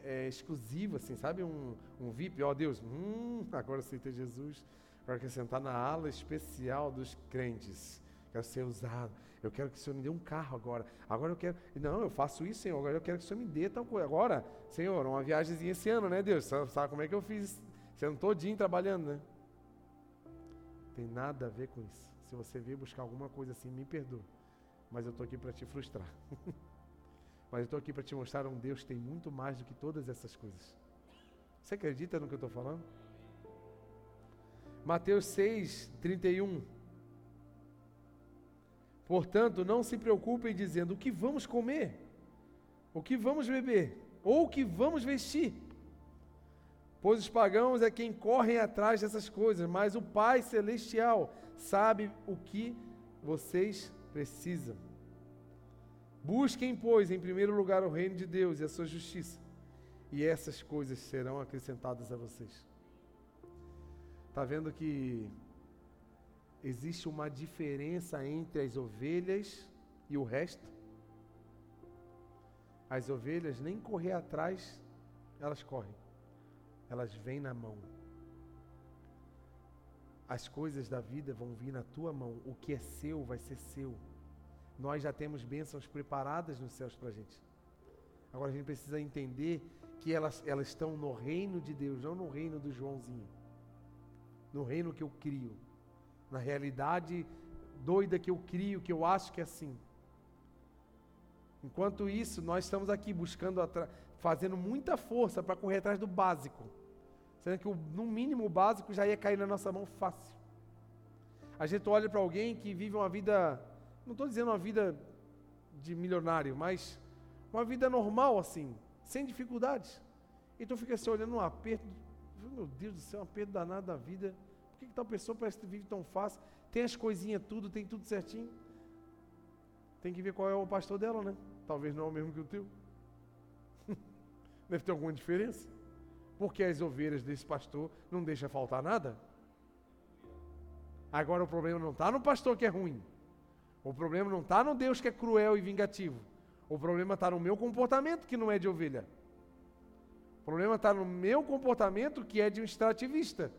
é, exclusivo, assim, sabe? Um, um VIP, ó oh, Deus, hum, agora aceitei Jesus, agora quero sentar na ala especial dos crentes, quero ser usado. Eu quero que o Senhor me dê um carro agora. Agora eu quero. Não, eu faço isso, Senhor. Agora eu quero que o Senhor me dê tal coisa. Agora, Senhor, uma viagemzinha esse ano, né, Deus? Sabe, como é que eu fiz? Ano todinho trabalhando, né? Tem nada a ver com isso. Se você vir buscar alguma coisa assim, me perdoa. Mas eu estou aqui para te frustrar. Mas eu estou aqui para te mostrar um Deus que tem muito mais do que todas essas coisas. Você acredita no que eu estou falando? Mateus 6, 31. Portanto, não se preocupem dizendo o que vamos comer, o que vamos beber, ou o que vamos vestir. Pois os pagãos é quem correm atrás dessas coisas, mas o Pai Celestial sabe o que vocês precisam. Busquem, pois, em primeiro lugar o reino de Deus e a sua justiça, e essas coisas serão acrescentadas a vocês. Está vendo que existe uma diferença entre as ovelhas e o resto? As ovelhas nem correr atrás, elas correm. Elas vêm na mão. As coisas da vida vão vir na tua mão. O que é seu vai ser seu. Nós já temos bênçãos preparadas nos céus para a gente. Agora a gente precisa entender que elas, elas estão no reino de Deus, não no reino do Joãozinho. No reino que eu crio. Na realidade doida que eu crio, que eu acho que é assim. Enquanto isso, nós estamos aqui buscando, fazendo muita força para correr atrás do básico. Sendo que no mínimo o básico já ia cair na nossa mão fácil. A gente olha para alguém que vive uma vida, não estou dizendo uma vida de milionário, mas uma vida normal assim, sem dificuldades. Então fica se olhando um aperto, meu Deus do céu, um aperto danado da vida. Que, que tal pessoa parece que vive tão fácil? Tem as coisinhas tudo, tem tudo certinho. Tem que ver qual é o pastor dela, né? Talvez não é o mesmo que o teu. Deve ter alguma diferença. Porque as ovelhas desse pastor não deixa faltar nada. Agora o problema não está no pastor que é ruim. O problema não está no Deus que é cruel e vingativo. O problema está no meu comportamento que não é de ovelha. O problema está no meu comportamento que é de um extrativista,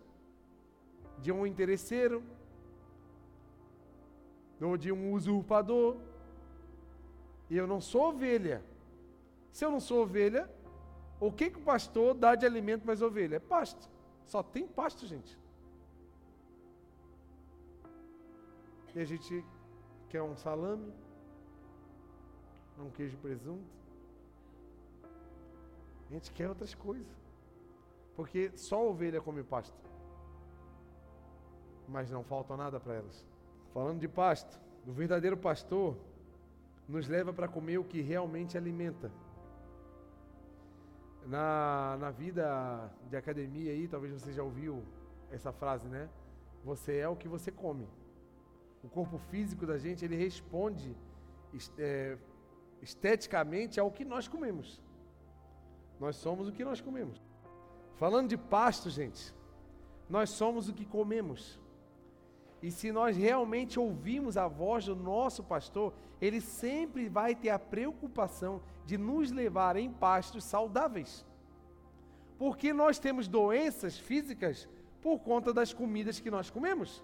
de um interesseiro, ou de um usurpador. E eu não sou ovelha. Se eu não sou ovelha, o que, que o pastor dá de alimento para as ovelhas? É pasto. Só tem pasto, gente. E a gente quer um salame, um queijo presunto. A gente quer outras coisas. Porque só ovelha come pasto. Mas não falta nada para elas. Falando de pasto, o verdadeiro pastor nos leva para comer o que realmente alimenta. Na, na vida de academia aí, talvez você já ouviu essa frase, né? Você é o que você come. O corpo físico da gente, ele responde é, esteticamente ao que nós comemos. Nós somos o que nós comemos. Falando de pasto, gente, nós somos o que comemos. E se nós realmente ouvirmos a voz do nosso pastor, ele sempre vai ter a preocupação de nos levar em pastos saudáveis. Porque nós temos doenças físicas por conta das comidas que nós comemos.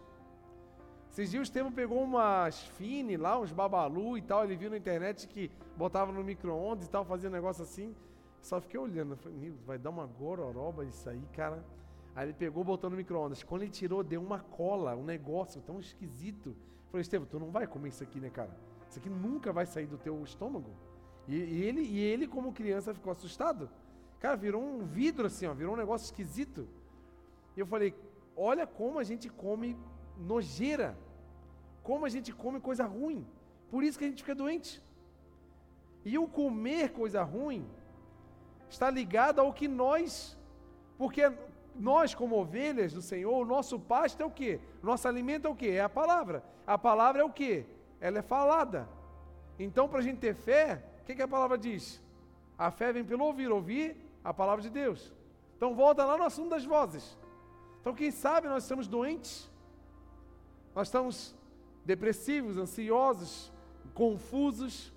Esses dias o Estevam pegou umas fine lá, uns babalu e tal, ele viu na internet que botava no micro-ondas e tal, fazia um negócio assim. Só fiquei olhando, falei, vai dar uma gororoba isso aí, cara. Aí ele pegou, botou no micro-ondas. Quando ele tirou, deu uma cola, um negócio tão esquisito. Eu falei, Estevam, tu não vai comer isso aqui, né, cara? Isso aqui nunca vai sair do teu estômago. E, e, ele, e ele, como criança, ficou assustado. Cara, virou um vidro assim, ó, virou um negócio esquisito. E eu falei, olha como a gente come nojeira. Como a gente come coisa ruim. Por isso que a gente fica doente. E o comer coisa ruim está ligado ao que nós. Porque nós, como ovelhas do Senhor, o nosso pasto é o que? Nosso alimento é o que? É a palavra. A palavra é o que? Ela é falada. Então, para a gente ter fé, o que, que a palavra diz? A fé vem pelo ouvir, ouvir a palavra de Deus. Então, volta lá no assunto das vozes. Então, quem sabe nós estamos doentes, nós estamos depressivos, ansiosos, confusos,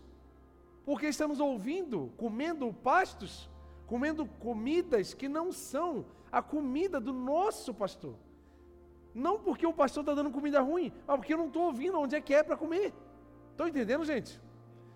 porque estamos ouvindo, comendo pastos, comendo comidas que não são a comida do nosso pastor. Não porque o pastor está dando comida ruim, mas porque eu não estou ouvindo onde é que é para comer. Estão entendendo, gente?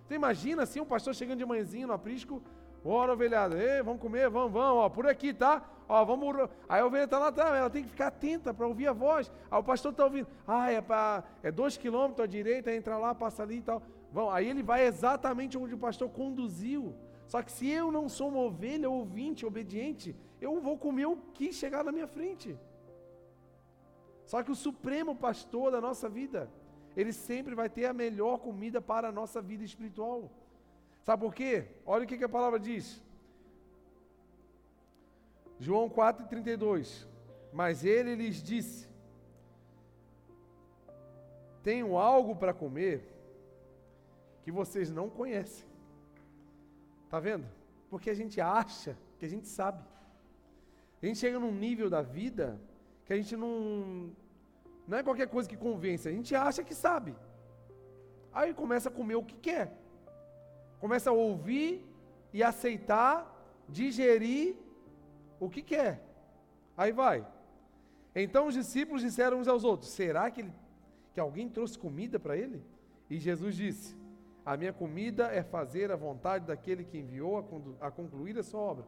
Então imagina assim, o pastor chegando de manhãzinho no aprisco, Bora, ovelhada, Ei, vamos comer, vamos, vamos, ó, por aqui, tá? Ó, vamos. Aí a ovelha está lá, tá, ela tem que ficar atenta para ouvir a voz. Aí o pastor está ouvindo, ah, é para é dois quilômetros à direita, entra lá, passa ali e tal. Vão, aí ele vai exatamente onde o pastor conduziu. Só que se eu não sou uma ovelha ouvinte, obediente, eu vou comer o que chegar na minha frente. Só que o supremo pastor da nossa vida, ele sempre vai ter a melhor comida para a nossa vida espiritual. Sabe por quê? Olha o que, que a palavra diz. João 4,32. Mas ele lhes disse: Tenho algo para comer que vocês não conhecem. Está vendo? Porque a gente acha que a gente sabe. A gente chega num nível da vida que a gente não. Não é qualquer coisa que convence, a gente acha que sabe. Aí começa a comer o que quer. Começa a ouvir e aceitar, digerir o que quer. Aí vai. Então os discípulos disseram uns aos outros: Será que, ele, que alguém trouxe comida para ele? E Jesus disse: A minha comida é fazer a vontade daquele que enviou a, concluir a sua obra.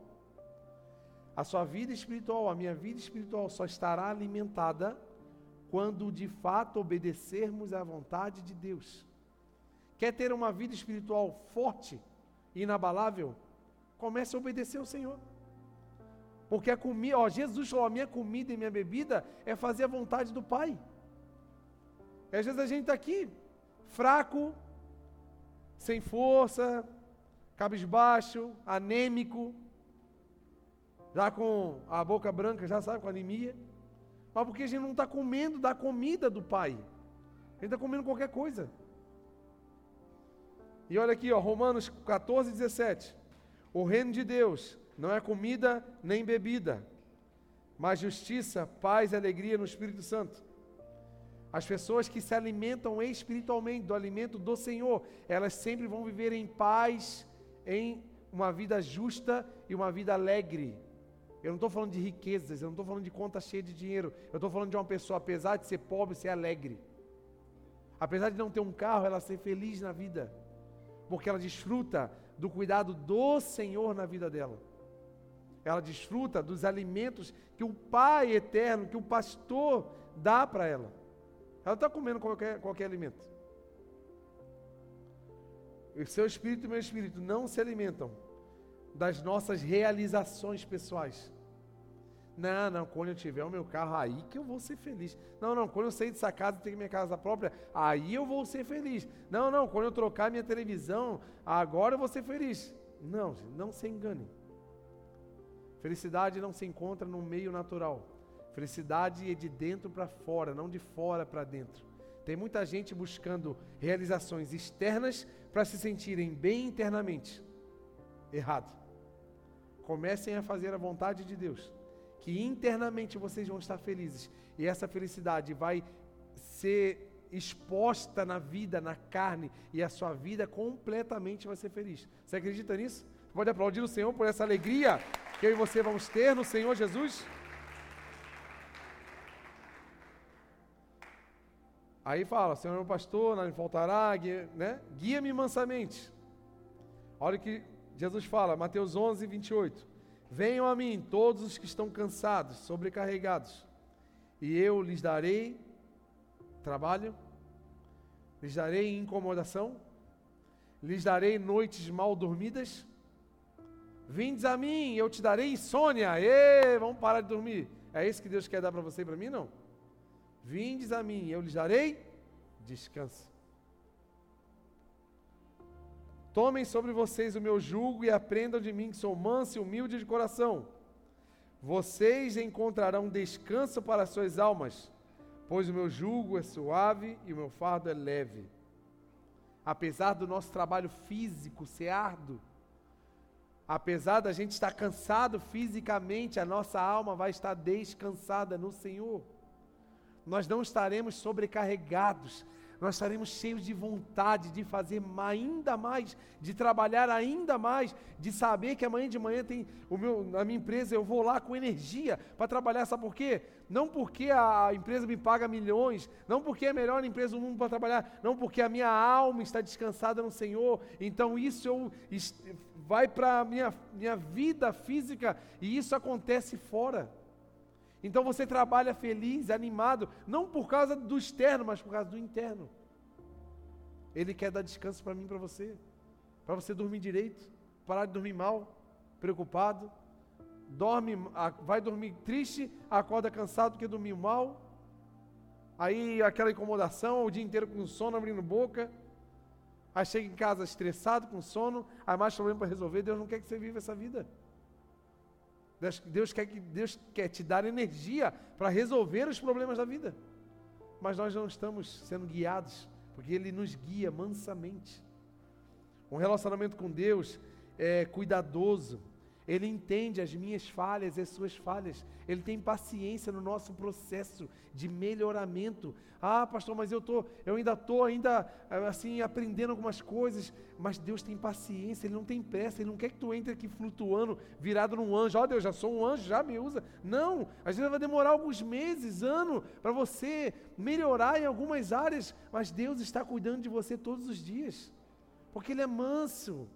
A sua vida espiritual, a minha vida espiritual só estará alimentada quando de fato obedecermos à vontade de Deus. Quer ter uma vida espiritual forte inabalável? Comece a obedecer ao Senhor. Porque a comida, ó, Jesus falou: a minha comida e minha bebida é fazer a vontade do Pai. E às vezes a gente está aqui, fraco, sem força, cabisbaixo, anêmico, já com a boca branca, já sabe, com anemia. Mas porque a gente não está comendo da comida do Pai. A gente está comendo qualquer coisa. E olha aqui, ó, Romanos 14, 17. O reino de Deus não é comida nem bebida, mas justiça, paz e alegria no Espírito Santo. As pessoas que se alimentam espiritualmente do alimento do Senhor, elas sempre vão viver em paz, em uma vida justa e uma vida alegre. Eu não estou falando de riquezas, eu não estou falando de conta cheia de dinheiro. Eu estou falando de uma pessoa, apesar de ser pobre, ser alegre. Apesar de não ter um carro, ela ser feliz na vida. Porque ela desfruta do cuidado do Senhor na vida dela. Ela desfruta dos alimentos que o Pai eterno, que o pastor dá para ela. Ela está comendo qualquer, qualquer alimento. O seu espírito e meu espírito não se alimentam das nossas realizações pessoais. Não, não, quando eu tiver o meu carro, aí que eu vou ser feliz. Não, não, quando eu sair dessa casa e ter minha casa própria, aí eu vou ser feliz. Não, não, quando eu trocar minha televisão, agora eu vou ser feliz. Não, não se engane. Felicidade não se encontra no meio natural. Felicidade é de dentro para fora, não de fora para dentro. Tem muita gente buscando realizações externas para se sentirem bem internamente. Errado. Comecem a fazer a vontade de Deus que internamente vocês vão estar felizes e essa felicidade vai ser exposta na vida, na carne e a sua vida completamente vai ser feliz. Você acredita nisso? Pode aplaudir o Senhor por essa alegria que eu e você vamos ter no Senhor Jesus? Aí fala, Senhor meu pastor, não me faltará, guia, né? guia-me mansamente. Olha o que Jesus fala, Mateus 11, 28. Venham a mim todos os que estão cansados, sobrecarregados, e eu lhes darei trabalho, lhes darei incomodação, lhes darei noites mal dormidas. Vindes a mim, eu te darei insônia. Ê, vamos parar de dormir. É isso que Deus quer dar para você e para mim, não? Vindes a mim, eu lhes darei descanso. Tomem sobre vocês o meu jugo e aprendam de mim, que sou manso e humilde de coração. Vocês encontrarão descanso para as suas almas, pois o meu jugo é suave e o meu fardo é leve. Apesar do nosso trabalho físico ser árduo, apesar da gente estar cansado fisicamente, a nossa alma vai estar descansada no Senhor. Nós não estaremos sobrecarregados, nós estaremos cheios de vontade de fazer ainda mais, de trabalhar ainda mais, de saber que amanhã de manhã tem o meu, a minha empresa, eu vou lá com energia para trabalhar, sabe por quê? Não porque a empresa me paga milhões, não porque é a melhor empresa do mundo para trabalhar, não porque a minha alma está descansada no Senhor, então isso eu, vai para a minha, minha vida física e isso acontece fora. Então você trabalha feliz, animado, não por causa do externo, mas por causa do interno. Ele quer dar descanso para mim para você, para você dormir direito, parar de dormir mal, preocupado, dorme, vai dormir triste, acorda cansado porque dormiu mal. Aí aquela incomodação, o dia inteiro com sono, abrindo boca. Aí chega em casa estressado, com sono, aí mais problema para resolver. Deus não quer que você viva essa vida. Deus quer, que, Deus quer te dar energia para resolver os problemas da vida. Mas nós não estamos sendo guiados, porque Ele nos guia mansamente. Um relacionamento com Deus é cuidadoso, Ele entende as minhas falhas e as suas falhas. Ele tem paciência no nosso processo de melhoramento. Ah, pastor, mas eu tô, eu ainda estou ainda assim aprendendo algumas coisas, mas Deus tem paciência, ele não tem pressa, ele não quer que tu entre aqui flutuando, virado num anjo. Ó oh, Deus, já sou um anjo, já me usa. Não, às vezes vai demorar alguns meses, ano para você melhorar em algumas áreas, mas Deus está cuidando de você todos os dias. Porque ele é manso.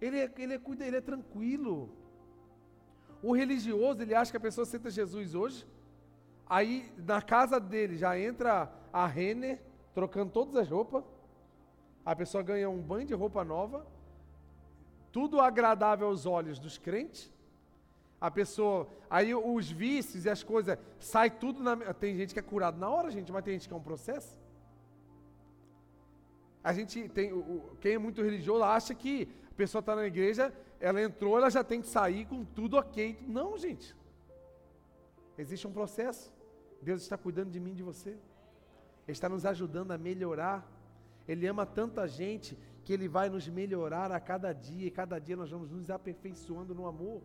Ele é, ele é, ele é tranquilo. O religioso, ele acha que a pessoa aceita Jesus hoje, aí na casa dele já entra a Renner, trocando todas as roupas, a pessoa ganha um banho de roupa nova, tudo agradável aos olhos dos crentes, a pessoa, aí os vícios e as coisas, sai tudo na. Tem gente que é curado na hora, gente, mas tem gente que é um processo. A gente tem, quem é muito religioso acha que a pessoa está na igreja, ela entrou, ela já tem que sair com tudo ok. Não, gente. Existe um processo. Deus está cuidando de mim e de você. Ele está nos ajudando a melhorar. Ele ama tanta gente que Ele vai nos melhorar a cada dia, e cada dia nós vamos nos aperfeiçoando no amor.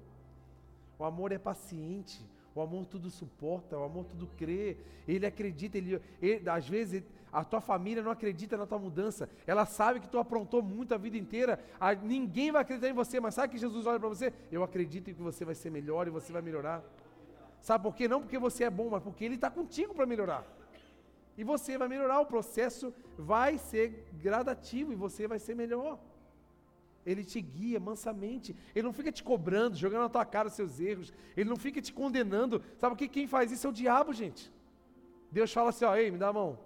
O amor é paciente, o amor tudo suporta, o amor tudo crê. Ele acredita, ele, ele às vezes a tua família não acredita na tua mudança. Ela sabe que tu aprontou muito a vida inteira. A, ninguém vai acreditar em você, mas sabe que Jesus olha para você? Eu acredito em que você vai ser melhor e você vai melhorar. Sabe por quê? Não porque você é bom, mas porque Ele está contigo para melhorar. E você vai melhorar, o processo vai ser gradativo e você vai ser melhor. Ele te guia mansamente. Ele não fica te cobrando, jogando na tua cara os seus erros. Ele não fica te condenando. Sabe o que quem faz isso é o diabo, gente. Deus fala assim, ó, ei, me dá a mão.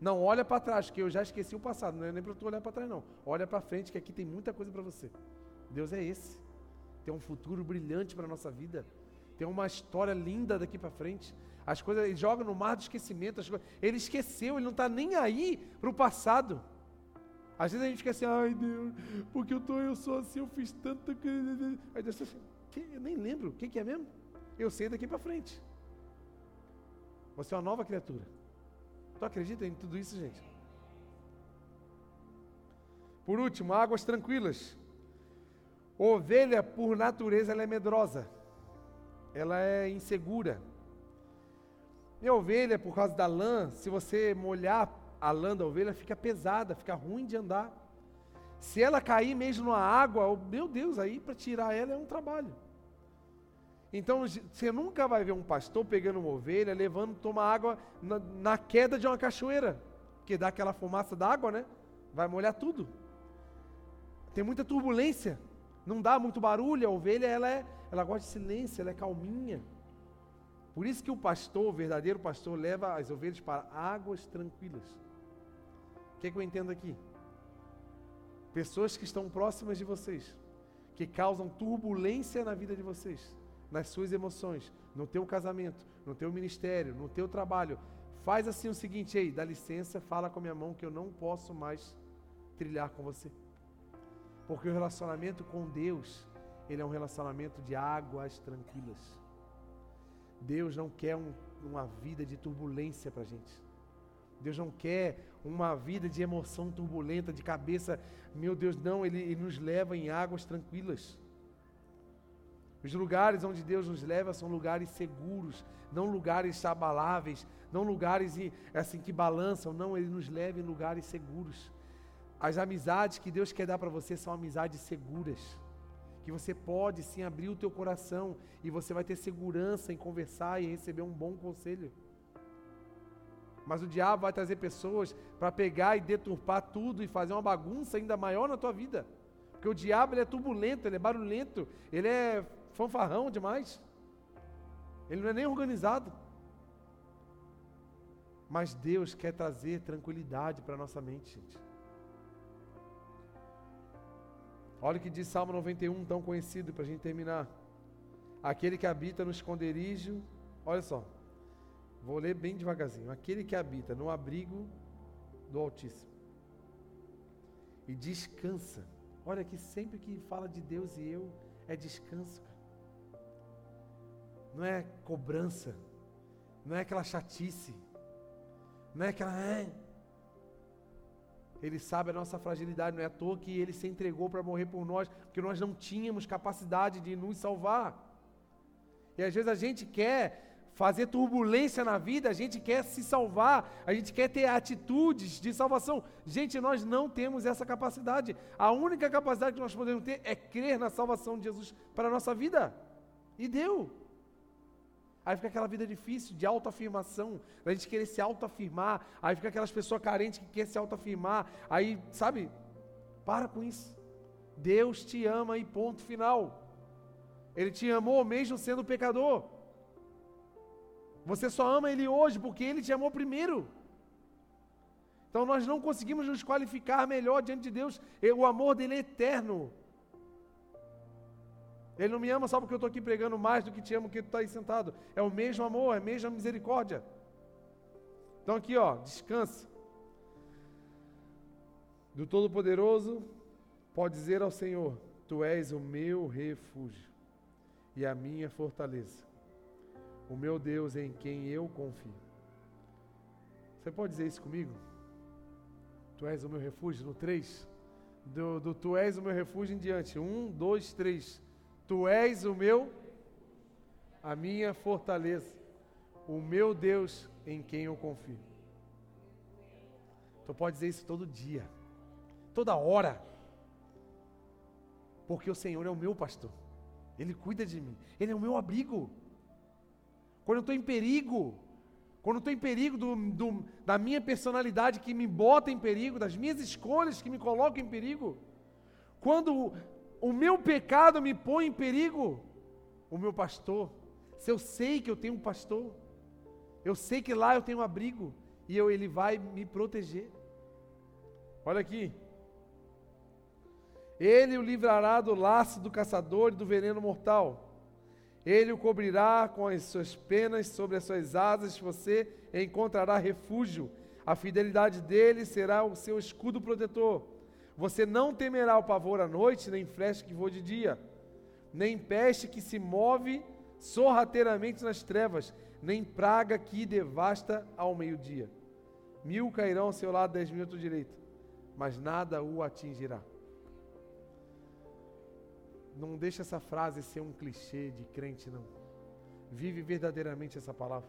Não, olha para trás, que eu já esqueci o passado. Não é nem para tu olhar para trás, não. Olha para frente, que aqui tem muita coisa para você. Deus é esse. Tem um futuro brilhante para nossa vida. Tem uma história linda daqui para frente. As coisas, ele joga no mar do esquecimento. Coisas, ele esqueceu, ele não está nem aí para o passado. Às vezes a gente fica assim, ai Deus, porque eu, tô, eu sou assim, eu fiz tanta coisa. Aí Deus assim, eu nem lembro, o que, que é mesmo? Eu sei daqui para frente. Você é uma nova criatura. Tu acredita em tudo isso, gente? Por último, águas tranquilas. Ovelha, por natureza, ela é medrosa. Ela é insegura. E a ovelha, por causa da lã, se você molhar a lã da ovelha, fica pesada, fica ruim de andar. Se ela cair mesmo na água, meu Deus, aí para tirar ela é um trabalho. Então você nunca vai ver um pastor pegando uma ovelha, levando tomar água na, na queda de uma cachoeira, que dá aquela fumaça d'água, né? Vai molhar tudo. Tem muita turbulência, não dá muito barulho. A ovelha ela é, ela gosta de silêncio, ela é calminha. Por isso que o pastor, o verdadeiro pastor, leva as ovelhas para águas tranquilas. Que, é que eu entendo aqui? Pessoas que estão próximas de vocês, que causam turbulência na vida de vocês nas suas emoções, no teu casamento, no teu ministério, no teu trabalho. Faz assim o seguinte, aí, dá licença, fala com a minha mão que eu não posso mais trilhar com você. Porque o relacionamento com Deus, ele é um relacionamento de águas tranquilas. Deus não quer um, uma vida de turbulência para a gente. Deus não quer uma vida de emoção turbulenta, de cabeça. Meu Deus, não, ele, ele nos leva em águas tranquilas. Os lugares onde Deus nos leva são lugares seguros, não lugares abaláveis, não lugares assim que balançam, não, ele nos leva em lugares seguros. As amizades que Deus quer dar para você são amizades seguras, que você pode sim abrir o teu coração e você vai ter segurança em conversar e receber um bom conselho. Mas o diabo vai trazer pessoas para pegar e deturpar tudo e fazer uma bagunça ainda maior na tua vida. Porque o diabo ele é turbulento, ele é barulhento, ele é fanfarrão demais. Ele não é nem organizado. Mas Deus quer trazer tranquilidade para a nossa mente, gente. Olha o que diz Salmo 91, tão conhecido, para a gente terminar. Aquele que habita no esconderijo, olha só, vou ler bem devagarzinho. Aquele que habita no abrigo do Altíssimo e descansa. Olha que sempre que fala de Deus e eu, é descanso não é cobrança, não é aquela chatice, não é aquela. É, Ele sabe a nossa fragilidade, não é à toa que ele se entregou para morrer por nós, porque nós não tínhamos capacidade de nos salvar. E às vezes a gente quer fazer turbulência na vida, a gente quer se salvar, a gente quer ter atitudes de salvação. Gente, nós não temos essa capacidade. A única capacidade que nós podemos ter é crer na salvação de Jesus para a nossa vida. E deu. Aí fica aquela vida difícil de autoafirmação, a gente querer se autoafirmar. Aí fica aquelas pessoas carentes que querem se autoafirmar. Aí, sabe? Para com isso. Deus te ama e ponto final. Ele te amou mesmo sendo pecador. Você só ama Ele hoje porque Ele te amou primeiro. Então nós não conseguimos nos qualificar melhor diante de Deus. O amor dele é eterno. Ele não me ama só porque eu estou aqui pregando mais do que te amo que tu está aí sentado. É o mesmo amor, é a mesma misericórdia. Então aqui, ó, descansa. Do Todo-Poderoso, pode dizer ao Senhor: Tu és o meu refúgio e a minha fortaleza o meu Deus em quem eu confio. Você pode dizer isso comigo? Tu és o meu refúgio, no 3. Do, do Tu és o meu refúgio em diante. Um, dois, três. Tu és o meu, a minha fortaleza, o meu Deus em quem eu confio. Tu pode dizer isso todo dia, toda hora, porque o Senhor é o meu pastor, Ele cuida de mim, Ele é o meu abrigo quando eu estou em perigo, quando eu estou em perigo do, do, da minha personalidade que me bota em perigo, das minhas escolhas que me colocam em perigo, quando o, meu pecado me põe em perigo, o meu pastor, se eu sei que eu tenho um pastor, eu sei que lá eu tenho um abrigo, e eu, ele vai me proteger. Olha aqui. Ele o livrará do laço do caçador e do veneno mortal. Ele o cobrirá com as suas penas, sobre as suas asas você encontrará refúgio. A fidelidade dele será o seu escudo protetor. Você não temerá o pavor à noite, nem flecha que voa de dia, nem peste que se move sorrateiramente nas trevas, nem praga que devasta ao meio-dia. Mil cairão ao seu lado, dez mil à direita, mas nada o atingirá. Não deixa essa frase ser um clichê de crente, não. Vive verdadeiramente essa palavra.